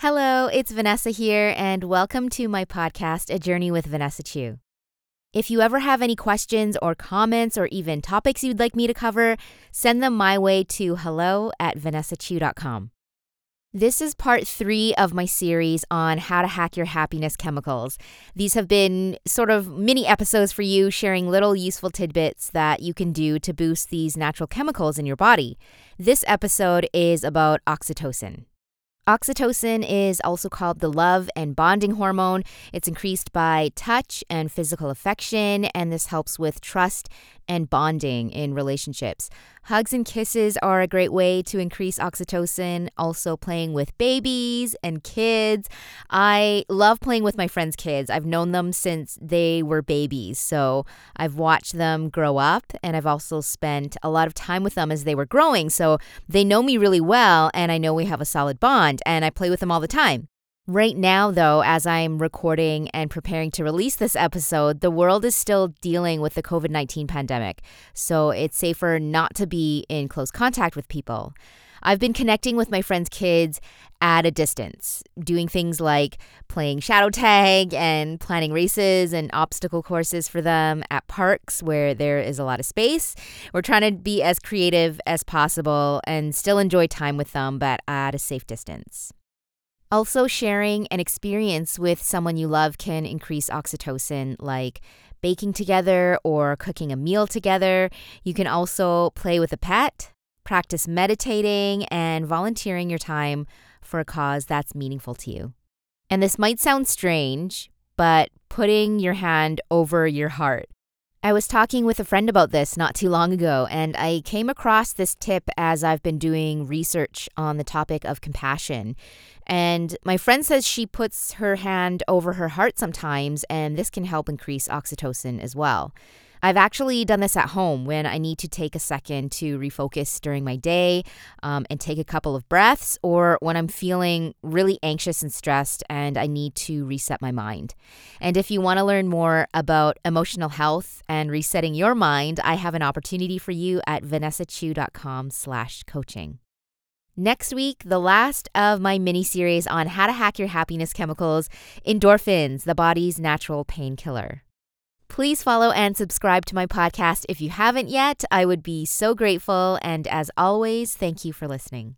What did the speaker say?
Hello, it's Vanessa here, and welcome to my podcast, A Journey with Vanessa Chu. If you ever have any questions or comments or even topics you'd like me to cover, send them my way to hello at vanessachu.com. This is part three of my series on how to hack your happiness chemicals. These have been sort of mini episodes for you, sharing little useful tidbits that you can do to boost these natural chemicals in your body. This episode is about oxytocin. Oxytocin is also called the love and bonding hormone. It's increased by touch and physical affection, and this helps with trust and bonding in relationships. Hugs and kisses are a great way to increase oxytocin, also playing with babies and kids. I love playing with my friends' kids. I've known them since they were babies, so I've watched them grow up, and I've also spent a lot of time with them as they were growing. So they know me really well, and I know we have a solid bond, and I play with them all the time. Right now, though, as I'm recording and preparing to release this episode, the world is still dealing with the COVID 19 pandemic, so it's safer not to be in close contact with people. I've been connecting with my friends' kids at a distance, doing things like playing shadow tag and planning races and obstacle courses for them at parks where there is a lot of space. We're trying to be as creative as possible and still enjoy time with them, but at a safe distance. Also, sharing an experience with someone you love can increase oxytocin, like baking together or cooking a meal together. You can also play with a pet, practice meditating, and volunteering your time for a cause that's meaningful to you. And this might sound strange, but putting your hand over your heart. I was talking with a friend about this not too long ago, and I came across this tip as I've been doing research on the topic of compassion. And my friend says she puts her hand over her heart sometimes, and this can help increase oxytocin as well. I've actually done this at home when I need to take a second to refocus during my day um, and take a couple of breaths, or when I'm feeling really anxious and stressed and I need to reset my mind. And if you want to learn more about emotional health and resetting your mind, I have an opportunity for you at vanessachu.com/coaching. Next week, the last of my mini series on how to hack your happiness chemicals, endorphins, the body's natural painkiller. Please follow and subscribe to my podcast if you haven't yet. I would be so grateful. And as always, thank you for listening.